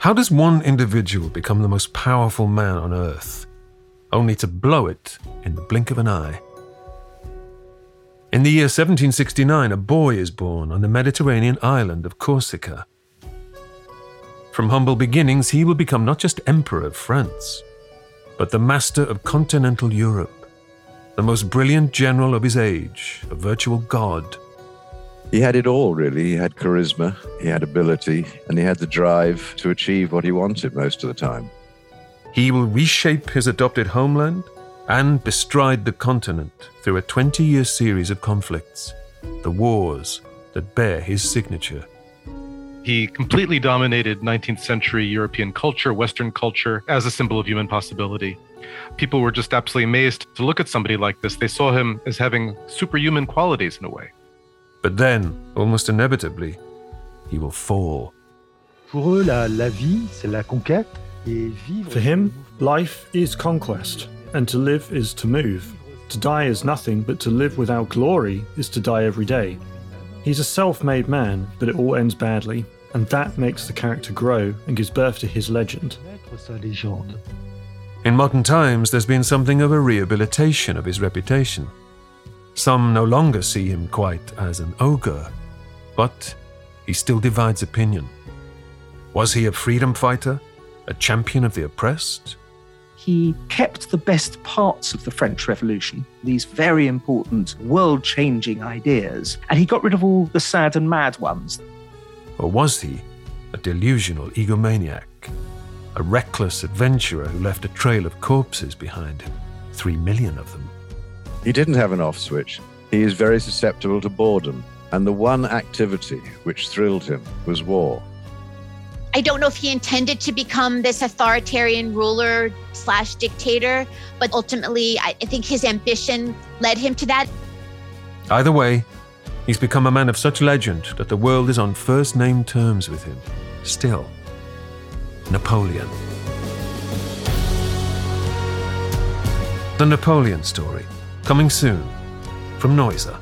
How does one individual become the most powerful man on earth, only to blow it in the blink of an eye? In the year 1769, a boy is born on the Mediterranean island of Corsica. From humble beginnings, he will become not just Emperor of France, but the master of continental Europe, the most brilliant general of his age, a virtual god. He had it all, really. He had charisma, he had ability, and he had the drive to achieve what he wanted most of the time. He will reshape his adopted homeland and bestride the continent through a 20 year series of conflicts, the wars that bear his signature. He completely dominated 19th century European culture, Western culture, as a symbol of human possibility. People were just absolutely amazed to look at somebody like this. They saw him as having superhuman qualities in a way. But then, almost inevitably, he will fall. Pour eux, la, la vie, c'est la conquête. Et vivre, For him, life is conquest, and to live is to move. To die is nothing, but to live without glory is to die every day. He's a self made man, but it all ends badly, and that makes the character grow and gives birth to his legend. Mettre sa légende. In modern times, there's been something of a rehabilitation of his reputation. Some no longer see him quite as an ogre, but he still divides opinion. Was he a freedom fighter? A champion of the oppressed? he kept the best parts of the French Revolution, these very important world changing ideas, and he got rid of all the sad and mad ones. Or was he a delusional egomaniac? A reckless adventurer who left a trail of corpses behind him? Three million of them. He didn't have an off switch. He is very susceptible to boredom, and the one activity which thrilled him was war. I don't know if he intended to become this authoritarian ruler slash dictator, but ultimately, I I think his ambition led him to that. Either way, he's become a man of such legend that the world is on first name terms with him. Still. Napoleon. The Napoleon story, coming soon from Noiser.